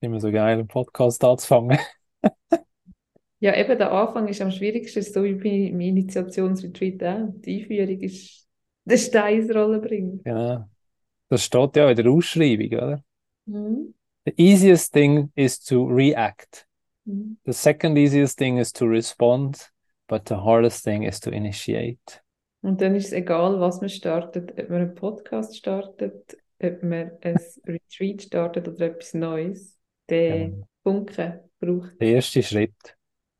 Immer so geil, einen Podcast anzufangen. Ja, eben der Anfang ist am schwierigsten, so wie beim Initiationsretreat auch. Die Einführung ist der Stein ins Rollen bringen. Genau. Das steht ja in der Ausschreibung, oder? Mhm. The easiest thing is to react. Mhm. The second easiest thing is to respond, but the hardest thing is to initiate. Und dann ist es egal, was man startet, ob man einen Podcast startet, ob man ein Retreat startet oder etwas Neues. Der Genau. Funke braucht. Der erste Schritt.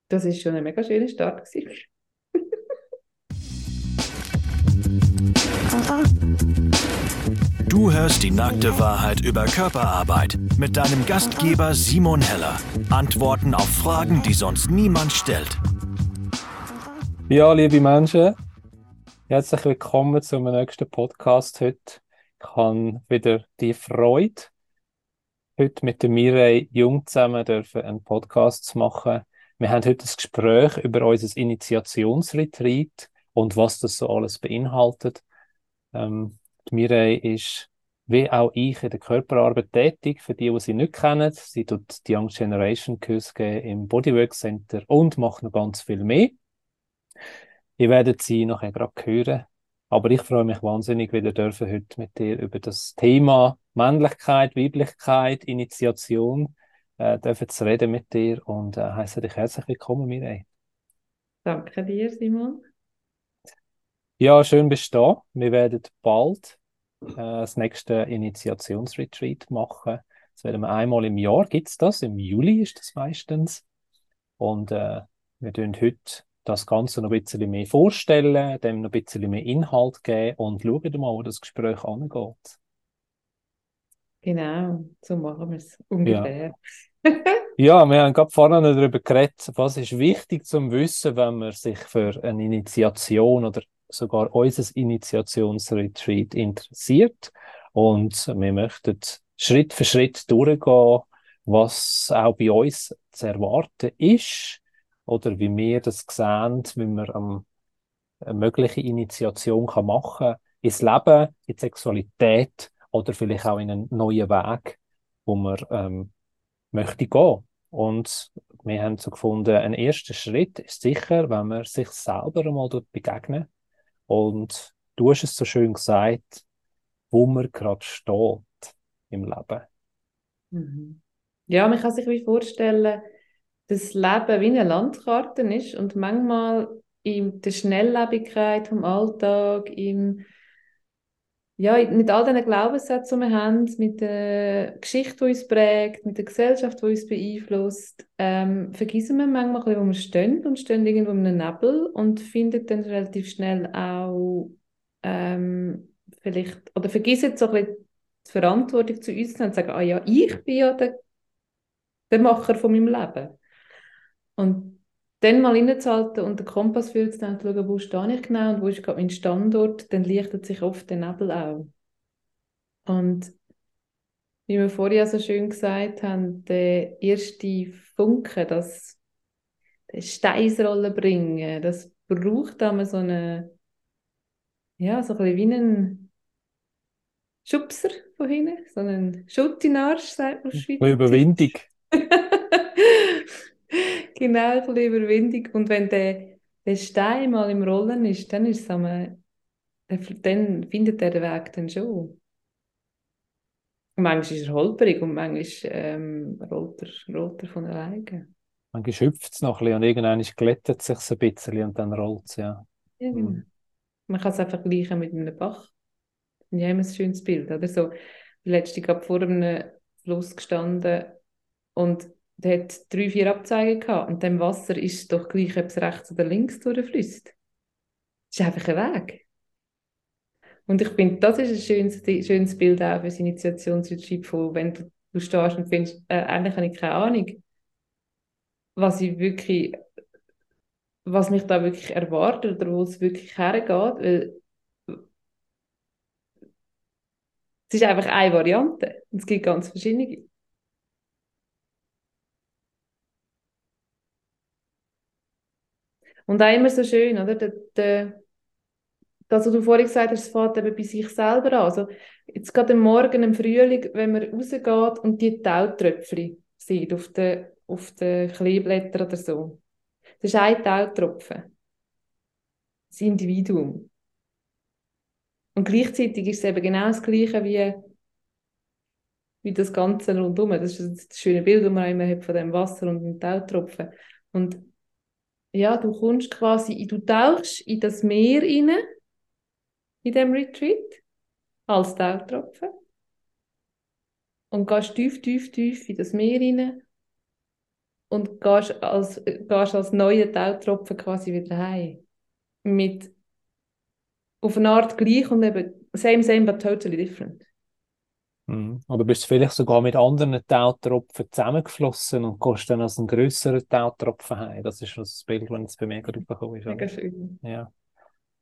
Das ist schon ein mega schöner Start. Du hörst die nackte Wahrheit über Körperarbeit mit deinem Gastgeber Simon Heller. Antworten auf Fragen, die sonst niemand stellt. Ja, liebe Menschen, herzlich willkommen zum nächsten Podcast heute. Ich habe wieder die Freude, heute mit der Mireille Jung zusammen dürfen einen Podcast machen. Wir haben heute ein Gespräch über unser Initiationsretreat und was das so alles beinhaltet. Ähm, die Mireille ist, wie auch ich, in der Körperarbeit tätig. Für die, die sie nicht kennen, sie tut die Young Generation Kurs im Bodywork Center und macht noch ganz viel mehr. Ihr werdet sie nachher gerade hören. Aber ich freue mich wahnsinnig, wieder dürfen heute mit dir über das Thema Männlichkeit, Weiblichkeit, Initiation äh, dürfen zu reden mit dir und äh, heiße dich herzlich willkommen, Mireille. Danke dir, Simon. Ja, schön bist du da. Wir werden bald äh, das nächste Initiationsretreat machen. Das werden wir einmal im Jahr, gibt's das? Im Juli ist das meistens. Und äh, wir tun heute das Ganze noch ein bisschen mehr vorstellen, dem noch ein bisschen mehr Inhalt geben und schauen mal, wo das Gespräch angeht. Genau, so machen wir es ungefähr. Ja, wir haben gerade vorhin noch darüber geredet, was ist wichtig zum Wissen, wenn man sich für eine Initiation oder sogar unser Initiationsretreat interessiert. Und wir möchten Schritt für Schritt durchgehen, was auch bei uns zu erwarten ist oder wie wir das sehen, wie man eine mögliche Initiation kann machen ins Leben, in die Sexualität oder vielleicht auch in einen neuen Weg, wo man ähm, möchte gehen. Und wir haben so gefunden, ein erster Schritt ist sicher, wenn man sich selber einmal dort begegnen und du hast es so schön gesagt, wo man gerade steht im Leben. Mhm. Ja, man kann sich wie vorstellen, dass das Leben wie eine Landkarte ist und manchmal in der Schnelllebigkeit vom Alltag, im, ja, mit all diesen Glaubenssätzen, die wir haben, mit der Geschichte, die uns prägt, mit der Gesellschaft, die uns beeinflusst, ähm, vergessen wir manchmal, bisschen, wo wir stehen und stehen irgendwo in einem Nebel und finden dann relativ schnell auch ähm, vielleicht, oder vergessen so ein die Verantwortung zu uns und sagen, ah ja, ich bin ja der, der Macher von meinem Leben. Und dann mal innezuhalten und den Kompass fühlen zu nehmen und schauen, wo stehe ich genau und wo ist gerade mein Standort, dann lichtet sich oft der Nebel auch. Und wie wir vorher so schön gesagt haben, der erste Funke, das Steinsrollen bringen, das braucht einmal so eine, ja, so ein bisschen wie einen Schubser von hinten, so einen Schutt in den Arsch, sagt man Schweizerdeutsch. Überwindung. Genau, ein bisschen Überwindung. Und wenn der, der Stein mal im Rollen ist, dann ist es einmal, dann findet er den Weg dann schon. Und manchmal ist er holperig und manchmal ähm, rollt, er, rollt er von alleine. Manchmal hüpft es noch ein bisschen und irgendwann glättet es sich ein bisschen und dann rollt es, ja. Ja, genau. Mhm. Man kann es einfach vergleichen mit einem Bach. Ja, immer ein schönes Bild, oder so. Letzte gerade vor einem Fluss gestanden und der hat drei, vier Abzweige gehabt und dem Wasser ist doch gleich, ob es rechts oder links durchfließt. Es ist einfach ein Weg. Und ich finde, das ist ein schönes, schönes Bild auch für das Initiationsretreat, von wenn du, du stehst und findest, äh, eigentlich habe ich keine Ahnung, was ich wirklich, was mich da wirklich erwartet oder wo es wirklich hergeht, weil es ist einfach eine Variante und es gibt ganz verschiedene. Und auch immer so schön, oder? Der, der, das, was du vorhin gesagt hast, fängt eben bei sich selber an. Also, jetzt gerade am Morgen, im Frühling, wenn man rausgeht und die Tautröpfchen, sieht auf den, auf den Kleeblättern oder so. Das ist ein Tautropfen. Das Individuum. Und gleichzeitig ist es eben genau das Gleiche wie, wie das Ganze rundherum. Das ist das schöne Bild, das man immer hat von dem Wasser und dem Tautropfen. Und ja, du kommst quasi, du tauchst in das Meer rein, in dem Retreat, als Tautropfen. Und gehst tief, tief, tief in das Meer rein und gehst als, gehst als neuer Tautropfen quasi wieder heim. Mit auf eine Art gleich und eben same, same, but totally different. Mhm. Oder bist du vielleicht sogar mit anderen Tautropfen zusammengeflossen und gehst dann als ein grösserer Tautropfen heim. Das ist das Bild, das jetzt bei mir gerade aufgekommen ist. Mega schön. Ja.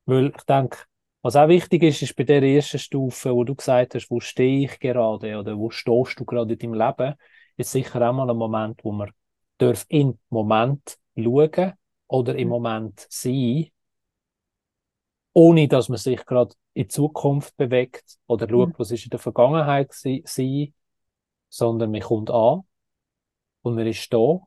Weil ich denke, was auch wichtig ist, ist bei der ersten Stufe, wo du gesagt hast, wo stehe ich gerade oder wo stehst du gerade in deinem Leben, ist sicher auch mal ein Moment, wo man darf in Moment schauen oder im mhm. Moment sein ohne dass man sich gerade in die Zukunft bewegt oder schaut, mhm. was ist in der Vergangenheit war, sondern man kommt an und man ist da.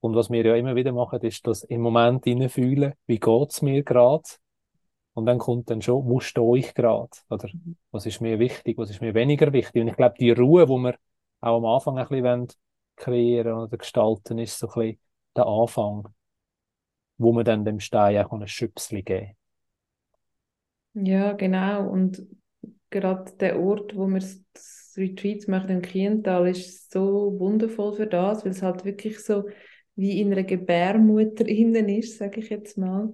Und was wir ja immer wieder machen, ist das im Moment fühlen, wie geht's mir gerade? Und dann kommt dann schon, wo stehe ich gerade? Oder mhm. was ist mir wichtig, was ist mir weniger wichtig? Und ich glaube, die Ruhe, wo wir auch am Anfang ein bisschen kreieren oder gestalten, ist so ein bisschen der Anfang wo man dann dem Stein auch ein Schüpsli geben Ja, genau. Und gerade der Ort, wo wir das Retreat machen im Kiental, ist so wundervoll für das, weil es halt wirklich so wie in einer Gebärmutter innen ist, sage ich jetzt mal.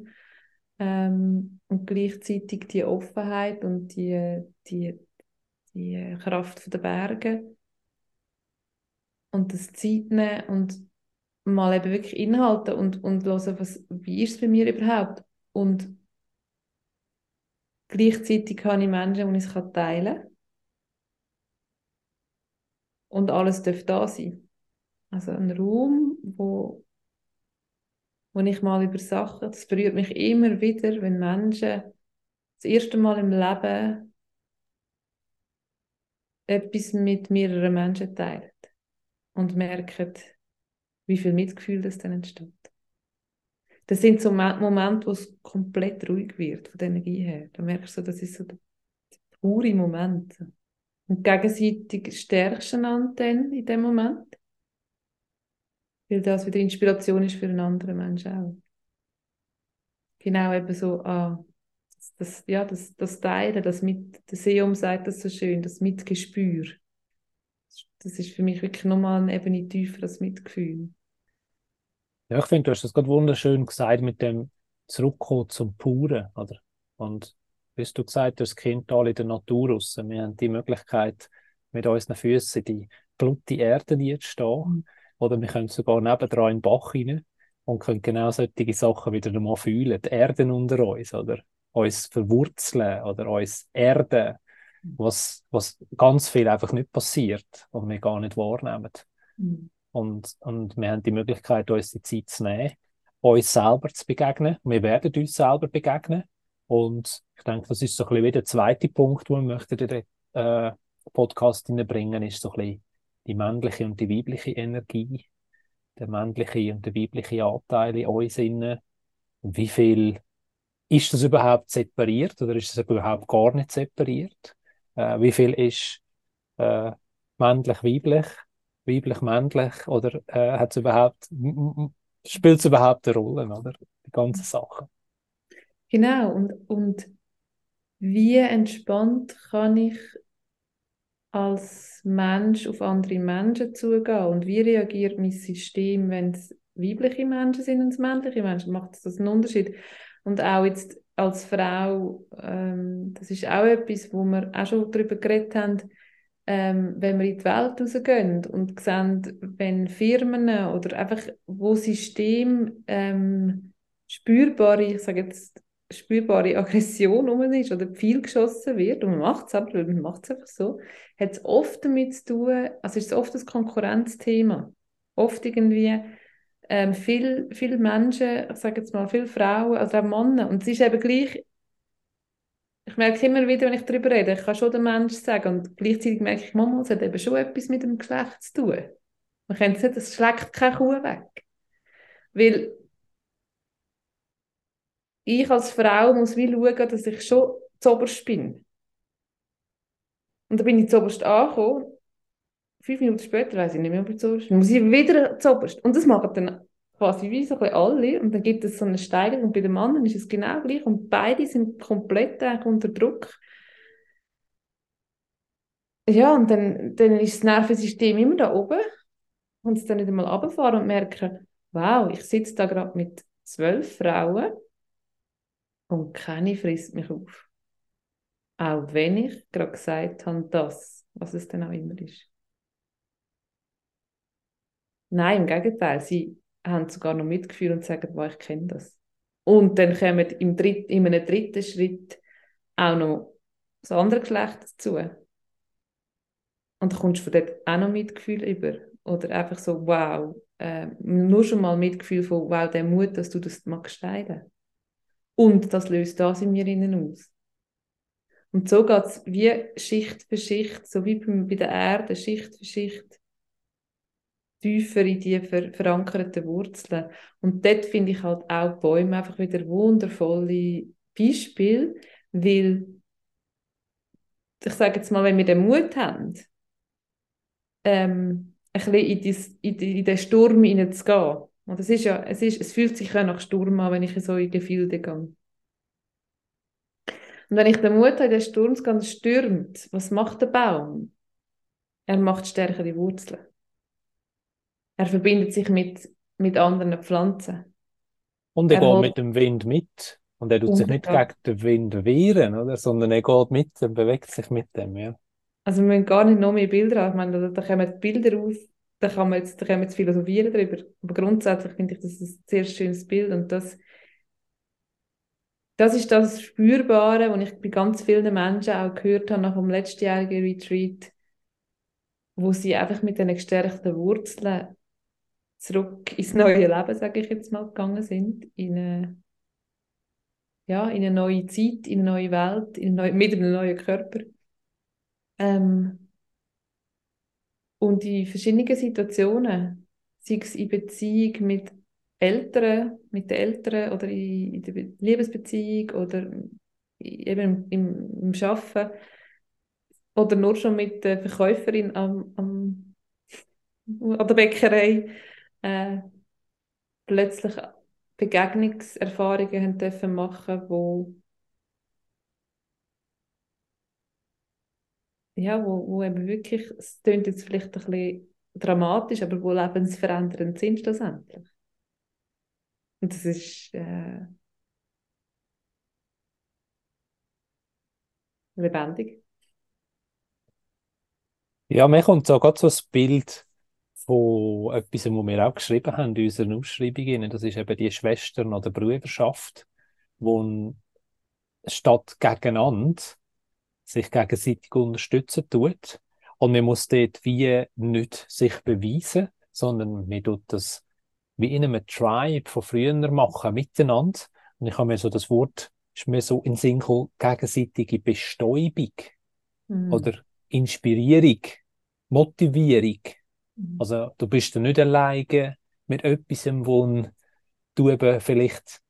Ähm, und gleichzeitig die Offenheit und die, die, die Kraft der Berge und das Zeit nehmen und mal eben wirklich inhalten und, und hören, was, wie ist es bei mir überhaupt? Und gleichzeitig habe ich Menschen, die ich es teilen kann. Und alles darf da sein. Also ein Raum, wo, wo ich mal über Sachen, das berührt mich immer wieder, wenn Menschen das erste Mal im Leben etwas mit mehreren Menschen teilen und merken, wie viel Mitgefühl das dann entsteht. Das sind so Momente, wo es komplett ruhig wird, von der Energie her. Da merkst du, das ist so der, der pure Moment. Und gegenseitig stärkst du einander in dem Moment. Weil das wieder Inspiration ist für einen anderen Menschen auch. Genau eben so, ah, das, ja, das, das Teilen, das mit, der Seum sagt das so schön, das Mitgespür. Das ist für mich wirklich nochmal eine Ebene tiefer, das Mitgefühl. Ja, ich finde, du hast das gerade wunderschön gesagt mit dem Zurückkommen zum Puren, oder? Und wie du gesagt hast, das Kind alle in der Natur raus. Wir haben die Möglichkeit, mit unseren Füßen die blutige Erde zu stehen. Mhm. Oder wir können sogar nebendran in den Bach rein und können genau solche Sachen wieder mal fühlen. Die Erde unter uns, oder? Uns verwurzeln oder uns erden, was, was ganz viel einfach nicht passiert und wir gar nicht wahrnehmen. Mhm. Und, und wir haben die Möglichkeit, uns die Zeit zu nehmen, uns selber zu begegnen. Wir werden uns selber begegnen. Und ich denke, das ist so ein bisschen wie der zweite Punkt, den wir möchten in den äh, Podcast bringen, ist so ein bisschen die männliche und die weibliche Energie, der männliche und der weibliche Anteil in uns innen. Wie viel ist das überhaupt separiert oder ist es überhaupt gar nicht separiert? Äh, wie viel ist äh, männlich-weiblich? Weiblich, männlich oder äh, überhaupt, spielt es überhaupt eine Rolle, oder? Die ganze Sache. Genau, und, und wie entspannt kann ich als Mensch auf andere Menschen zugehen und wie reagiert mein System, wenn es weibliche Menschen sind und männliche Menschen, macht das einen Unterschied? Und auch jetzt als Frau, ähm, das ist auch etwas, wo wir auch schon darüber geredet haben, ähm, wenn wir in die Welt rausgehen und sehen, wenn Firmen oder einfach wo System ähm, spürbare, ich sage jetzt spürbare Aggression um ist oder viel geschossen wird und man macht es aber, man macht es einfach so, hat es oft damit zu tun, also ist es oft das Konkurrenzthema. Oft irgendwie ähm, viel, viele Menschen, ich sage jetzt mal, viele Frauen, also auch Männer, und es ist eben gleich ich merke immer wieder, wenn ich darüber rede, ich kann schon den Menschen sagen und gleichzeitig merke ich, Mama, es hat eben schon etwas mit dem Geschlecht zu tun. Man könnte sagen, es schlägt keine Kuh weg. Weil ich als Frau muss wie schauen, dass ich schon zoberst bin. Und dann bin ich zoberst angekommen. Fünf Minuten später weiß ich nicht mehr, ob ich zoberst bin. Muss ich wieder zoberst. Und das machen dann quasi wie so alle. Und dann gibt es so eine Steigerung. Und bei den Männern ist es genau gleich. Und beide sind komplett unter Druck. Ja, und dann, dann ist das Nervensystem immer da oben. Und es dann nicht einmal runterfahren und merken, wow, ich sitze da gerade mit zwölf Frauen und keine frisst mich auf. Auch wenn ich gerade gesagt habe, das, was es dann auch immer ist. Nein, im Gegenteil, sie haben sogar noch Mitgefühl und sagen, wow, ich kenne das. Und dann kommen im dritt, in einem dritten Schritt auch noch das andere Geschlecht dazu. Und dann kommst du von dort auch noch Mitgefühl über. Oder einfach so, wow, äh, nur schon mal Mitgefühl von, wow, der Mut, dass du das magst teilen. Und das löst das in mir innen aus. Und so geht es wie Schicht für Schicht, so wie bei der Erde, Schicht für Schicht, tiefer in die ver verankerten Wurzeln. Und dort finde ich halt auch Bäume einfach wieder wundervolle Beispiele, weil ich sage jetzt mal, wenn wir den Mut haben, ähm, ein bisschen in, in, in den Sturm hineinzugehen. Und es, ist ja, es, ist, es fühlt sich ja nach Sturm an, wenn ich so in Gefilde gehe. Und wenn ich den Mut habe, in den Sturm zu gehen, stürmt, was macht der Baum? Er macht stärkere Wurzeln. Er verbindet sich mit, mit anderen Pflanzen. Und er, er geht mit dem Wind mit. Und er tut sich nicht gegen den Wind wehren, oder? sondern er geht mit und bewegt sich mit dem. Ja. Also wir müssen gar nicht noch mehr Bilder haben. Ich meine, da, kommen Bilder auf, da kann man jetzt, da kann man jetzt philosophieren darüber. Aber grundsätzlich finde ich das ein sehr schönes Bild und das, das ist das Spürbare, was ich bei ganz vielen Menschen auch gehört habe nach dem letztjährigen Retreat, wo sie einfach mit den gestärkten Wurzeln zurück ins neue Leben, sage ich jetzt mal, gegangen sind, in eine, ja, in eine neue Zeit, in eine neue Welt, in eine neue, mit einem neuen Körper. Ähm, und in verschiedenen Situationen, sei es in Beziehung mit Eltern, mit den Eltern oder in, in der Liebesbeziehung oder eben im, im, Arbeiten oder nur schon mit der Verkäuferin am, am, an der Bäckerei äh, plötzlich Begegnungserfahrungen haben dürfen machen, wo ja, wo, wo eben wirklich, es klingt jetzt vielleicht ein bisschen dramatisch, aber wo lebensverändernd sind schlussendlich. Und das ist äh, lebendig. Ja, mir kommt so gerade so das Bild von etwas, was wir auch geschrieben haben in unseren Ausschreibungen. Das ist eben die Schwestern- oder Brüderschaft, wo statt gegeneinander sich gegenseitig unterstützen tut. Und man muss dort wie nicht sich beweisen, sondern man tut das wie in einem Tribe von früher machen, miteinander. Und ich habe mir so das Wort, ist mir so in Sinn gekommen, gegenseitige Bestäubung mhm. oder Inspirierung, Motivierung. Mhm. Also du bist da nicht alleine mit etwas, wo du eben vielleicht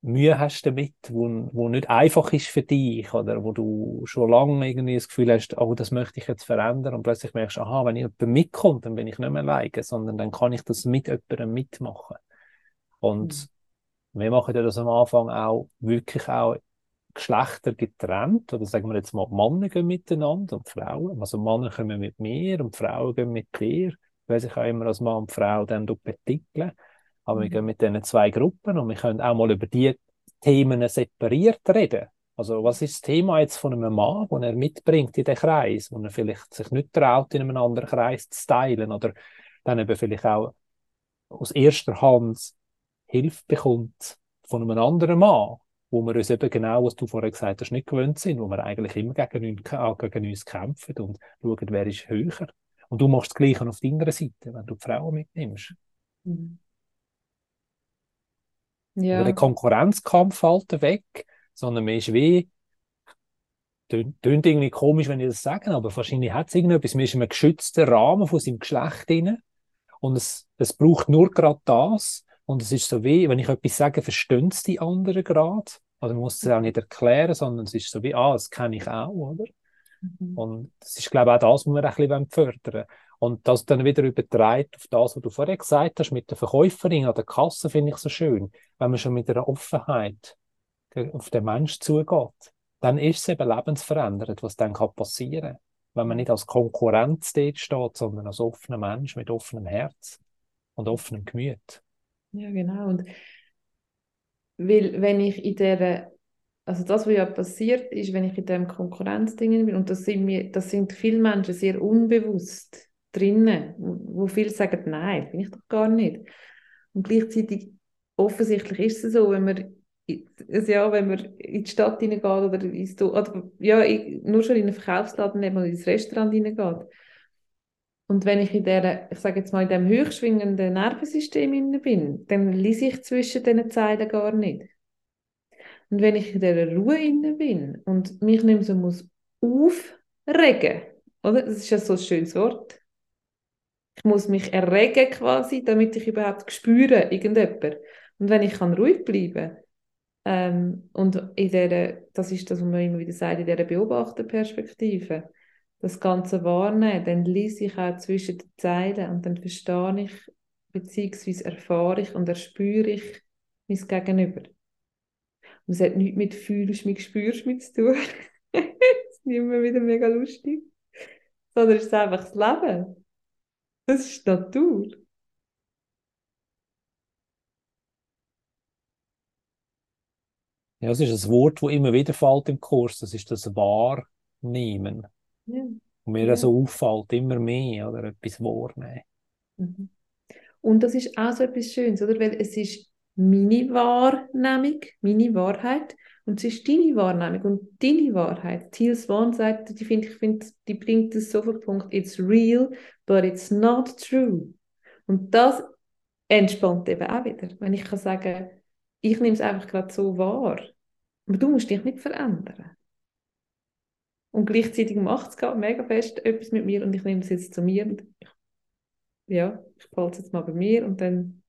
Mühe hast damit, wo, wo nicht einfach ist für dich oder wo du schon lange irgendwie das Gefühl hast, oh, das möchte ich jetzt verändern und plötzlich merkst du, aha, wenn jemand mitkommt, dann bin ich nicht mehr alleine, sondern dann kann ich das mit jemandem mitmachen. Und mhm. wir machen ja das am Anfang auch wirklich auch Geschlechter getrennt, oder sagen wir jetzt mal, Männer gehen miteinander und Frauen. Also Männer kommen mit mir und Frauen gehen mit dir, weil sich auch immer als Mann und Frau dann betiteln. Aber wir mhm. gehen mit diesen zwei Gruppen und wir können auch mal über die Themen separiert reden. Also, was ist das Thema jetzt von einem Mann, den er mitbringt in den Kreis, wo er vielleicht sich nicht traut, in einem anderen Kreis zu teilen oder dann eben vielleicht auch aus erster Hand Hilfe bekommt von einem anderen Mann, wo wir uns eben genau, was du vorher gesagt hast, nicht gewöhnt sind, wo wir eigentlich immer gegen, gegen uns kämpfen und schauen, wer ist höher. Und du machst das Gleiche auf deiner Seite, wenn du die Frauen mitnimmst. Mhm. Ja. Der Konkurrenzkampf fällt weg, sondern man ist wie Tönt irgendwie komisch, wenn ich das sage, aber wahrscheinlich hat es irgendetwas. Man ist in einem geschützten Rahmen von seinem Geschlecht drin. Und es, es braucht nur gerade das. Und es ist so wie, wenn ich etwas sage, verstehen es die anderen gerade. Also man muss es auch nicht erklären, sondern es ist so wie, ah, das kenne ich auch, oder? Mhm. Und das ist, glaube ich, auch das, was wir ein bisschen fördern Und das dann wieder übertreibt auf das, was du vorher gesagt hast, mit der Verkäuferin an der Kasse, finde ich so schön. Wenn man schon mit einer Offenheit auf den Menschen zugeht, dann ist es eben lebensverändert, was dann kann passieren kann. Wenn man nicht als Konkurrenz dort steht, sondern als offener Mensch mit offenem Herz und offenem Gemüt. Ja, genau. Und weil, wenn ich in der also das, was ja passiert ist, wenn ich in diesem Konkurrenzding bin, und das sind, mir, das sind viele Menschen sehr unbewusst drinnen, wo viele sagen, nein, bin ich doch gar nicht. Und gleichzeitig, offensichtlich ist es so, wenn man, ja, wenn man in die Stadt hineingeht oder, ins, oder ja, nur schon in einen Verkaufsladen oder ins Restaurant hineingeht. Und wenn ich in der, ich sage jetzt mal, in dem höchstschwingenden Nervensystem bin, dann lese ich zwischen diesen Zeilen gar nicht. Und wenn ich in dieser Ruhe inne bin und mich nicht mehr so muss aufregen, oder? Das ist ja so ein schönes Wort. Ich muss mich erregen quasi, damit ich überhaupt spüre, irgendjemand. Und wenn ich kann ruhig bleiben ähm, und in der, das ist das, was man immer wieder sagt, in dieser Beobachterperspektive, das Ganze wahrnehmen, dann lese ich auch zwischen den Zeilen und dann verstehe ich, beziehungsweise erfahre ich und erspüre ich mein Gegenüber. Und es hat nichts mit «fühlst mit «spürst mit» zu tun. das ist immer wieder mega lustig. Sondern es ist einfach das Leben. Das ist die Natur. Ja, es ist ein Wort, das immer wieder fällt im Kurs. Das ist das Wahrnehmen. Ja. Und mir ja. so auffällt, immer mehr, oder etwas wahrnehmen. Mhm. Und das ist auch so etwas Schönes, oder? Weil es ist meine Wahrnehmung, meine Wahrheit und es ist deine Wahrnehmung und deine Wahrheit. Thiel Swan sagt, die, find, ich finde, die bringt es so auf den Punkt, it's real, but it's not true. Und das entspannt eben auch wieder, wenn ich kann sagen, ich nehme es einfach gerade so wahr. Aber du musst dich nicht verändern. Und gleichzeitig macht es mega fest etwas mit mir und ich nehme es jetzt zu mir und ich, ja, ich behalte es jetzt mal bei mir und dann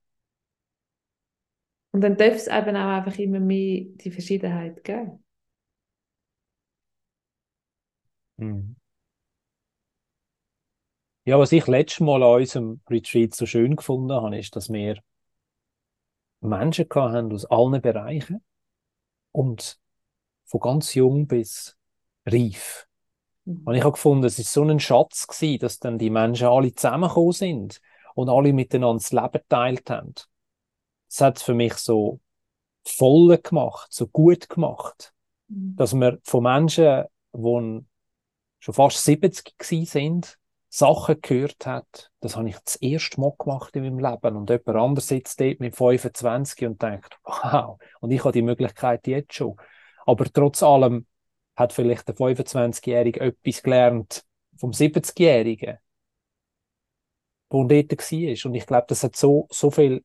und dann darf es eben auch einfach immer mehr die Verschiedenheit geben. Mhm. Ja, was ich letztes Mal an unserem Retreat so schön gefunden habe, ist, dass wir Menschen haben aus allen Bereichen und von ganz jung bis reif. Mhm. Und ich habe gefunden, es ist so ein Schatz gewesen, dass dann die Menschen alle zusammengekommen sind und alle miteinander das Leben geteilt haben es hat für mich so voll gemacht, so gut gemacht, mhm. dass wir von Menschen, die schon fast 70 sind, Sachen gehört hat. Das habe ich das erste Mal gemacht in meinem Leben. Und jemand anderes sitzt dort mit 25 und denkt, wow, und ich habe die Möglichkeit jetzt schon. Aber trotz allem hat vielleicht der 25-Jährige etwas gelernt vom 70-Jährigen, wo er dort war. Und ich glaube, das hat so, so viel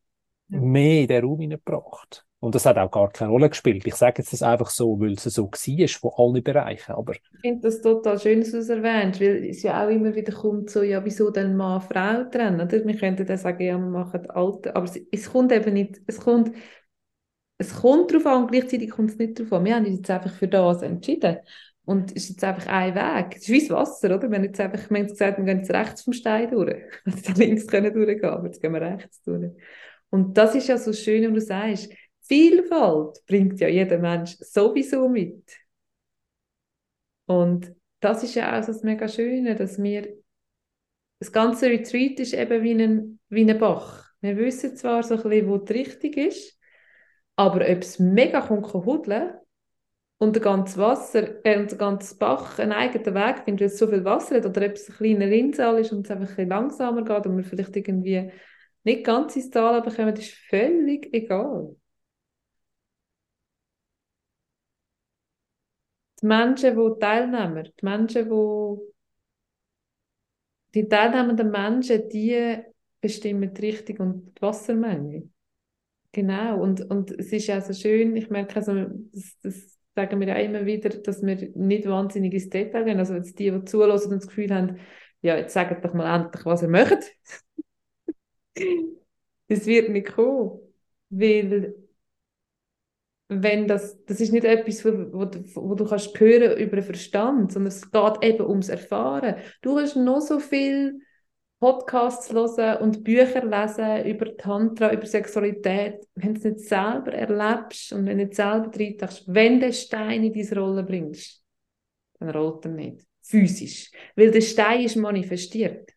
mehr in den Raum hineingebracht. Und das hat auch gar keine Rolle gespielt. Ich sage jetzt das einfach so, weil es so war von allen Bereichen. Aber ich finde das total schön, dass du es erwähnst, weil es ja auch immer wieder kommt, so, ja, wieso dann Mann, Frau trennen? Oder? Wir könnten dann sagen, ja, wir machen Alte, aber es, es kommt eben nicht, es kommt, es kommt darauf an gleichzeitig kommt es nicht darauf an. Wir haben uns jetzt einfach für das entschieden. Und es ist jetzt einfach ein Weg. Es ist wie das Wasser, oder? Wir haben jetzt einfach wir haben gesagt, wir gehen jetzt rechts vom Stein durch. Also links können durchgehen, aber jetzt gehen wir rechts durch. Und das ist ja so schön, wenn du sagst, Vielfalt bringt ja jeder Mensch sowieso mit. Und das ist ja auch das mega Schöne, dass wir das ganze Retreat ist eben wie ein, wie ein Bach. Wir wissen zwar so ein bisschen, wo die Richtung ist, aber ob es mega kommt, hudeln und der ganze Wasser, äh, und der ganze Bach einen eigenen Weg findet, weil es so viel Wasser hat, oder ob es ein kleiner Rinnsal ist und es einfach ein langsamer geht und man vielleicht irgendwie nicht ganz ins Tal bekommen, ist völlig egal. Die Menschen, die teilnehmen, die Menschen, die die teilnehmenden Menschen, die bestimmen die Richtung und die Wassermenge. Genau, und, und es ist ja so schön, ich merke, also, das, das sagen wir ja immer wieder, dass wir nicht wahnsinnig ins Detail gehen. Also jetzt die, die zulassen und das Gefühl haben, ja, jetzt sagt doch mal endlich, was ihr möchtet. das wird nicht kommen. Weil wenn das, das ist nicht etwas, wo, wo, wo du kannst hören über den Verstand, sondern es geht eben ums Erfahren. Du hast noch so viel Podcasts hören und Bücher lesen über Tantra, über Sexualität, wenn du es nicht selber erlebst und wenn du nicht selber reintauchst, wenn du den Stein in diese Rolle bringst, dann rollt er nicht. Physisch. Weil der Stein ist manifestiert.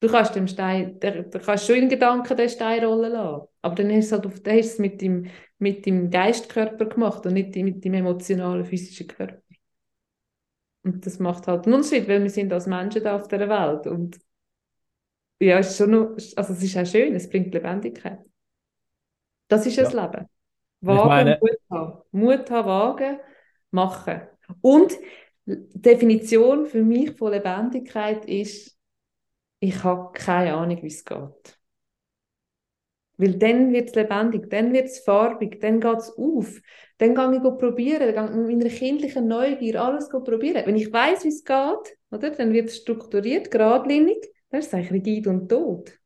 Du kannst dem Stein, du kannst schon in Gedanken den Stein rollen lassen, aber dann hast du halt auf, hast es mit dem, mit dem Geistkörper gemacht und nicht mit dem emotionalen, physischen Körper. Und das macht halt einen Unterschied, weil wir sind als Menschen da auf der Welt und ja, es ist schon noch, also es ist auch schön, es bringt Lebendigkeit. Das ist ja. das Leben. Wagen meine... Mut haben. Mut haben, wagen, machen. Und die Definition für mich von Lebendigkeit ist, ich habe keine Ahnung, wie es geht. Weil dann wird es lebendig, dann wird es farbig, dann geht es auf. Dann gehe ich probieren, dann gehe ich mit meiner kindlichen Neugier alles probieren. Wenn ich weiß, wie es geht, oder, dann wird es strukturiert, geradlinig. Das ist eigentlich rigid und tot.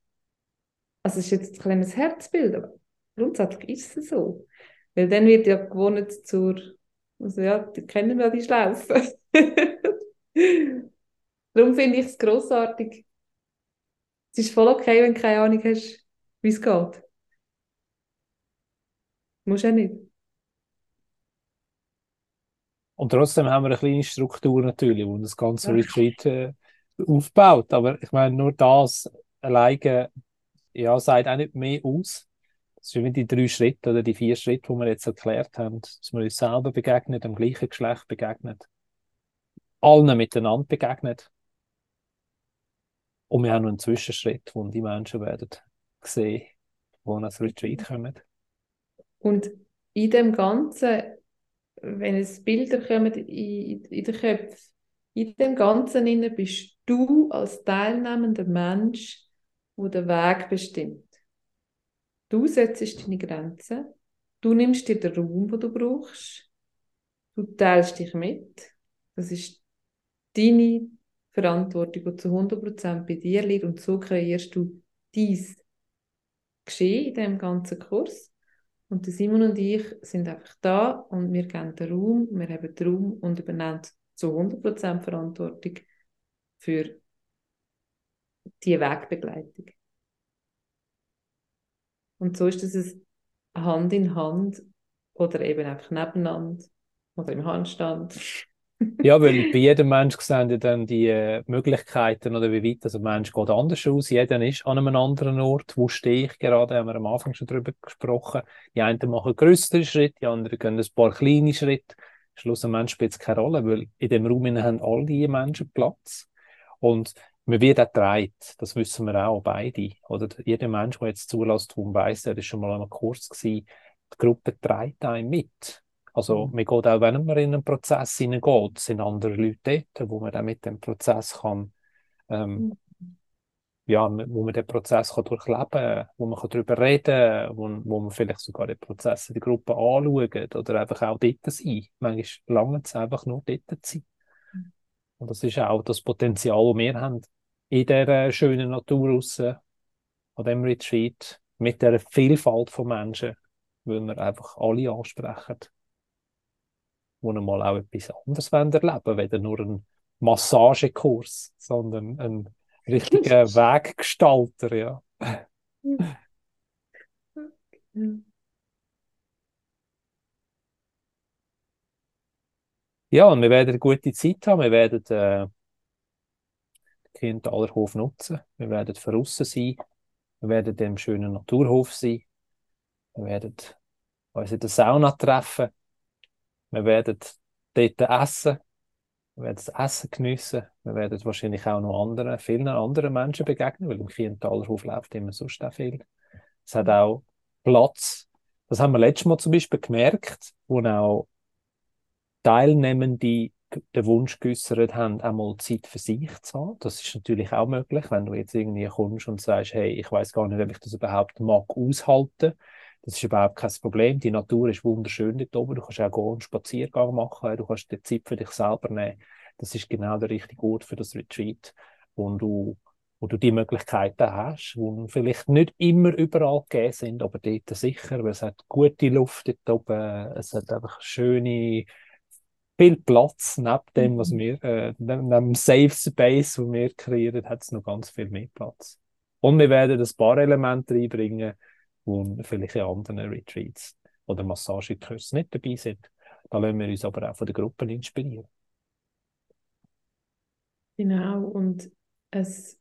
Also es ist jetzt ein kleines Herzbild, aber grundsätzlich ist es so. Weil dann wird ja gewonnen zur, also ja, die kennen wir die Schlaufe. Darum finde ich es grossartig. Es ist voll okay, wenn du keine Ahnung hast, wie es geht. Muss ja nicht. Und trotzdem haben wir eine kleine Struktur natürlich, wo das ganze ja. Retreat äh, aufbaut. Aber ich meine, nur das alleine ja, sagt auch nicht mehr aus. Das sind die drei Schritte oder die vier Schritte, die wir jetzt erklärt haben, dass wir uns selber begegnet, dem gleichen Geschlecht begegnet, allen miteinander begegnet. Und wir haben noch einen Zwischenschritt, wo die Menschen werden sehen, wo das Retreat kommen. Und in dem Ganzen, wenn es Bilder kommen in, in den Köpfen, in dem Ganzen bist du als teilnehmender Mensch, der Weg bestimmt. Du setzt deine Grenzen, du nimmst dir den Raum, den du brauchst, du teilst dich mit. Das ist deine Verantwortung, die zu 100% bei dir liegt und so kreierst du dies Geschehen in diesem ganzen Kurs. Und Simon und ich sind einfach da und wir geben den Raum, wir haben den Raum und übernehmen zu 100% Verantwortung für die Wegbegleitung. Und so ist es Hand in Hand oder eben einfach nebeneinander oder im Handstand. ja, weil bei jedem Mensch sehen ja dann die äh, Möglichkeiten oder wie weit also ein Mensch geht anders aus. Jeder ist an einem anderen Ort. Wo stehe ich gerade? Haben wir am Anfang schon darüber gesprochen. Die einen machen größere Schritte, die anderen können ein paar kleine Schritte. Schlussendlich spielt es keine Rolle, weil in dem Raum haben alle Menschen Platz. Und man wird auch getragen, das wissen wir auch beide. Oder jeder Mensch, der jetzt zulässt, der weiss, er ist schon mal an einem Kurs gewesen, die Gruppe trägt einen mit. Also, mhm. man geht auch, wenn man in einen Prozess hineingeht, sind andere Leute dort, wo man dann mit dem Prozess kann, ähm, mhm. ja, wo man den Prozess kann durchleben kann, wo man kann darüber reden kann, wo, wo man vielleicht sogar den Prozess in der Gruppe anschaut oder einfach auch dort sein. Manchmal lange es einfach nur dort zu sein. Und das ist auch das Potenzial, das wir haben in dieser schönen Natur aussen, an diesem Retreat, mit der Vielfalt von Menschen, weil wir einfach alle ansprechen, die einmal auch etwas anderes erleben wollen, weder nur ein Massagekurs, sondern ein richtiger Weggestalter, ja. Ja, und wir werden eine gute Zeit haben. Wir werden äh, den Kindtalerhof nutzen. Wir werden draussen sein. Wir werden im schönen Naturhof sein. Wir werden uns in der Sauna treffen. Wir werden dort essen. Wir werden das Essen geniessen. Wir werden wahrscheinlich auch noch anderen, vielen anderen Menschen begegnen, weil im Kindtalerhof läuft immer so viel. Es hat auch Platz. Das haben wir letztes Mal zum Beispiel gemerkt, wo auch Teilnehmende den Wunsch geäußert haben, einmal Zeit für sich zu haben. Das ist natürlich auch möglich, wenn du jetzt irgendwie kommst und sagst, hey, ich weiß gar nicht, ob ich das überhaupt mag aushalten. Das ist überhaupt kein Problem. Die Natur ist wunderschön dort oben. Du kannst auch gehen, einen Spaziergang machen. Du kannst die Zeit für dich selber nehmen. Das ist genau der richtige Ort für das Retreat, wo du, wo du die Möglichkeiten hast, die vielleicht nicht immer überall gegeben sind, aber dort sicher, weil es hat gute Luft dort oben. Es hat einfach schöne, viel Platz. Neben dem, was mhm. wir, äh, neben dem Safe Space, wo wir kreieren, hat es noch ganz viel mehr Platz. Und wir werden ein paar Elemente reinbringen, die vielleicht in anderen Retreats oder Massagekursen nicht dabei sind. Da lassen wir uns aber auch von den Gruppen inspirieren. Genau, und es,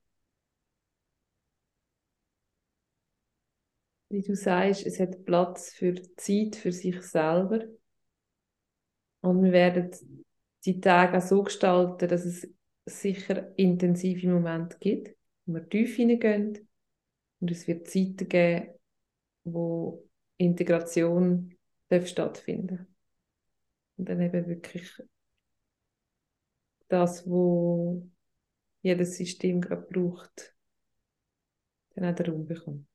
wie du sagst, es hat Platz für Zeit für sich selber. Und wir werden die Tage auch so gestalten, dass es sicher intensive Momente gibt, wo wir tief hineingehen. Und es wird Zeiten geben, wo Integration darf stattfinden Und dann eben wirklich das, wo jedes System gerade braucht, dann auch den Raum bekommt.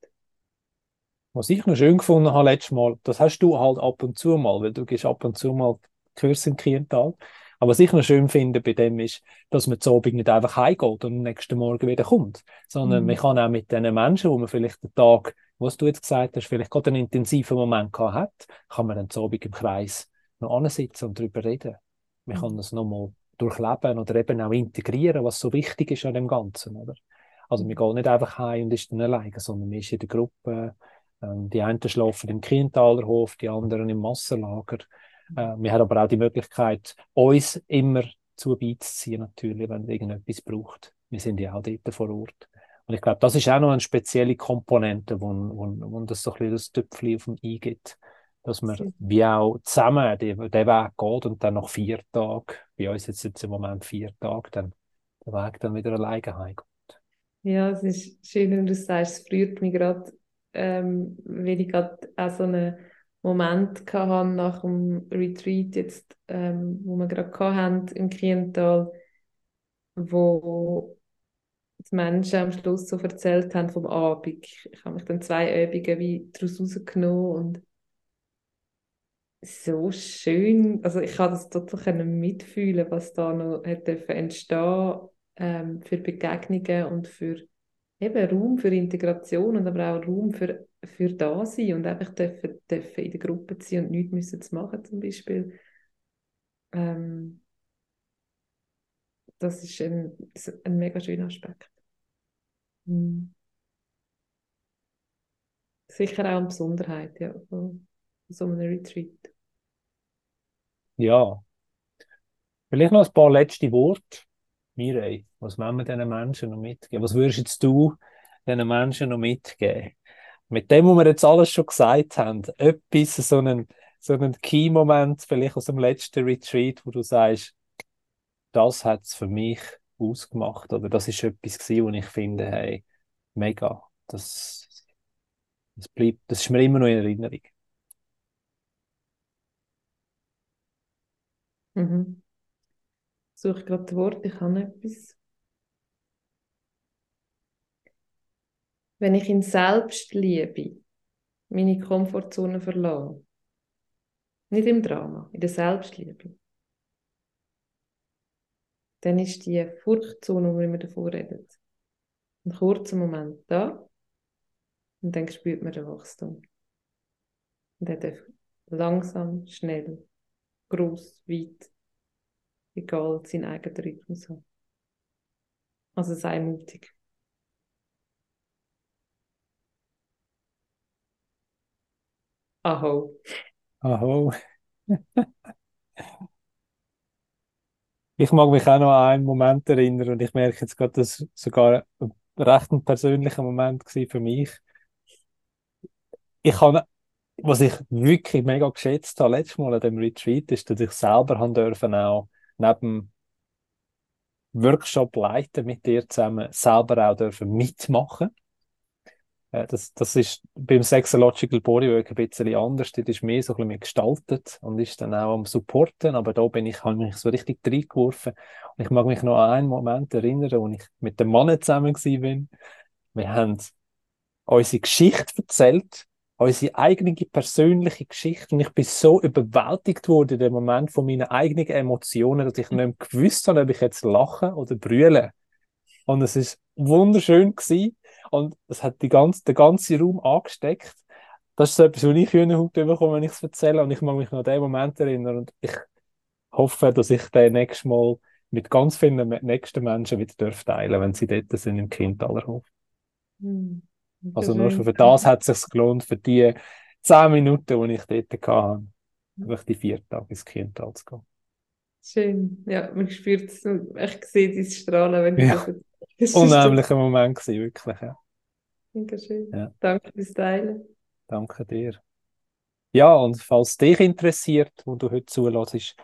Was ich noch schön gefunden habe letztes Mal, das hast du halt ab und zu mal, weil du gehst ab und zu mal Kurs in Kiental. Aber was ich noch schön finde bei dem ist, dass man zu Abend nicht einfach heimgeht und am nächsten Morgen wieder kommt, sondern mhm. man kann auch mit den Menschen, wo man vielleicht den Tag, was du jetzt gesagt hast, vielleicht gerade einen intensiven Moment gehabt hat, kann man dann zu Abend im Kreis noch ansitzen und darüber reden. Man mhm. kann das nochmal durchleben oder eben auch integrieren, was so wichtig ist an dem Ganzen, oder? Also man geht nicht einfach heim und ist dann alleine, sondern man ist in der Gruppe. Ähm, die einen schlafen im Kientaler Hof, die anderen im Massenlager. Äh, wir haben aber auch die Möglichkeit, uns immer zu beizuziehen, natürlich, wenn irgendetwas braucht. Wir sind ja auch dort vor Ort. Und ich glaube, das ist auch noch eine spezielle Komponente, wo, wo, wo das so ein bisschen das Töpfchen auf dem I gibt dass man wie auch zusammen den, den Weg geht und dann nach vier Tagen, bei uns jetzt, jetzt im Moment vier Tage, dann den Weg dann wieder alleine heimgeht. Ja, es ist schön, wenn du sagst, es freut mich gerade, ähm, weil ich gerade auch so einen Moment hatte nach dem Retreat jetzt, ähm, wo wir gerade hatten im Kiental, wo die Menschen am Schluss so erzählt haben vom Abend. Ich habe mich dann zwei Übungen wie daraus rausgenommen und so schön, also ich kann das total mitfühlen, was da noch entstehen ähm, für Begegnungen und für eben Raum für Integration und aber auch Raum für, für da sein und einfach dürfen, dürfen in der Gruppe sein und nichts müssen zu machen zum Beispiel. Ähm, das ist ein, ein mega schöner Aspekt. Mhm. Sicher auch eine Besonderheit ja, von so einem Retreat. Ja, vielleicht noch ein paar letzte Worte. Mireille, was wollen wir diesen Menschen noch mitgeben? Was würdest du diesen Menschen noch mitgeben? Mit dem, was wir jetzt alles schon gesagt haben, etwas, so einen, so einen Key-Moment vielleicht aus dem letzten Retreat, wo du sagst, das hat es für mich ausgemacht oder das ist etwas gewesen, wo ich finde, hey, mega, das, das bleibt, das ist mir immer noch in Erinnerung. Mhm. Suche gerade das Wort, ich habe etwas. Wenn ich in Selbstliebe meine Komfortzone verlasse, nicht im Drama, in der Selbstliebe, dann ist die Furchtzone, wo wir immer davor reden, ein kurzer Moment da und dann spürt man den Wachstum. Und der darf langsam, schnell groß, weit, egal, seinen eigenen Rhythmus haben. Also sei mutig. Aho. Aho. ich mag mich auch noch an einen Moment erinnern und ich merke jetzt gerade, dass sogar ein recht ein persönlicher Moment war für mich. Ich habe was ich wirklich mega geschätzt habe letztes Mal an dem Retreat, ist, dass ich selber haben dürfen auch neben Workshop leiten mit dir zusammen, selber auch dürfen mitmachen. Äh, das, das ist beim Sexological Bodywork ein bisschen anders. Das ist mehr so ein bisschen gestaltet und ist dann auch am Supporten. Aber da bin ich, habe mich so richtig reingeworfen. Und ich mag mich noch an einen Moment erinnern, wo ich mit dem Mann zusammen war. Wir haben unsere Geschichte erzählt unsere eigene persönliche Geschichte. Und ich bin so überwältigt worden in dem Moment von meinen eigenen Emotionen, dass ich nicht mehr gewusst habe, ob ich jetzt lachen oder brüllen. Und es ist wunderschön gewesen. Und es hat die ganze, den ganzen Raum angesteckt. Das ist so etwas, was ich Hühnerhaut bekomme, wenn ich es erzähle. Und ich mag mich noch an den Moment erinnern. Und ich hoffe, dass ich den nächstes Mal mit ganz vielen nächsten Menschen wieder teilen darf, wenn sie dort sind im Kindallerhof. Mhm. Also nur für das hat es sich gelohnt, für die zehn Minuten, die ich dort hatte, wirklich die vier Tage ins Kindtal zu gehen. Schön. Ja, man spürt es, ich sehe dieses Strahlen, wenn ja. du das Unheimlicher Moment gewesen, wirklich. Ja. Dankeschön. Ja. Danke fürs Teilen. Danke dir. Ja, und falls dich interessiert, wo du heute zulässt,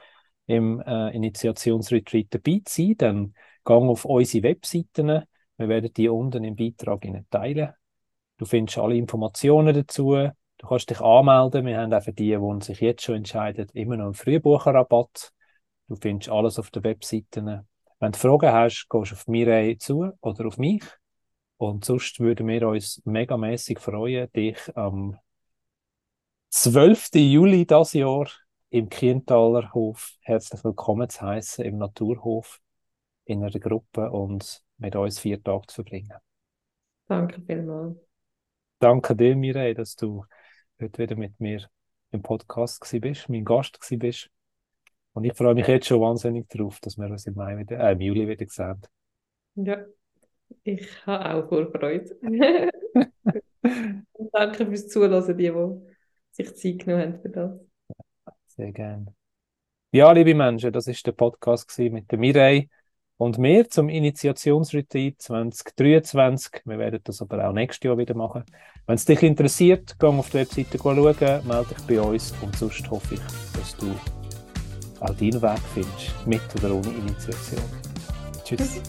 im äh, Initiationsretreat dabei zu sein, dann gang auf unsere Webseiten. Wir werden die unten im Beitrag teilen. Du findest alle Informationen dazu. Du kannst dich anmelden. Wir haben auch für die, die sich jetzt schon entscheiden, immer noch einen Frühbucherrabatt. Du findest alles auf der Webseite. Wenn du Fragen hast, gehst du auf Mireille zu oder auf mich. Und sonst würden wir uns megamäßig freuen, dich am 12. Juli dieses Jahr im Kientaler Hof herzlich willkommen zu heißen, im Naturhof, in einer Gruppe und mit uns vier Tage zu verbringen. Danke vielmals. Danke dir, Mireille, dass du heute wieder mit mir im Podcast bist, mein Gast bist. Und ich freue mich jetzt schon wahnsinnig darauf, dass wir uns im, Mai wieder, äh, im Juli wieder sehen. Ja, ich habe auch Vorfreude. Und danke fürs Zuhören, die, die sich Zeit genommen haben für das. Sehr gerne. Ja, liebe Menschen, das ist der Podcast mit der Mireille und mir zum Initiationsretreat 2023. Wir werden das aber auch nächstes Jahr wieder machen. Wenn es dich interessiert, geh auf die Webseite schauen, melde dich bei uns und sonst hoffe ich, dass du auch deinen Weg findest, mit oder ohne Initiation. Tschüss.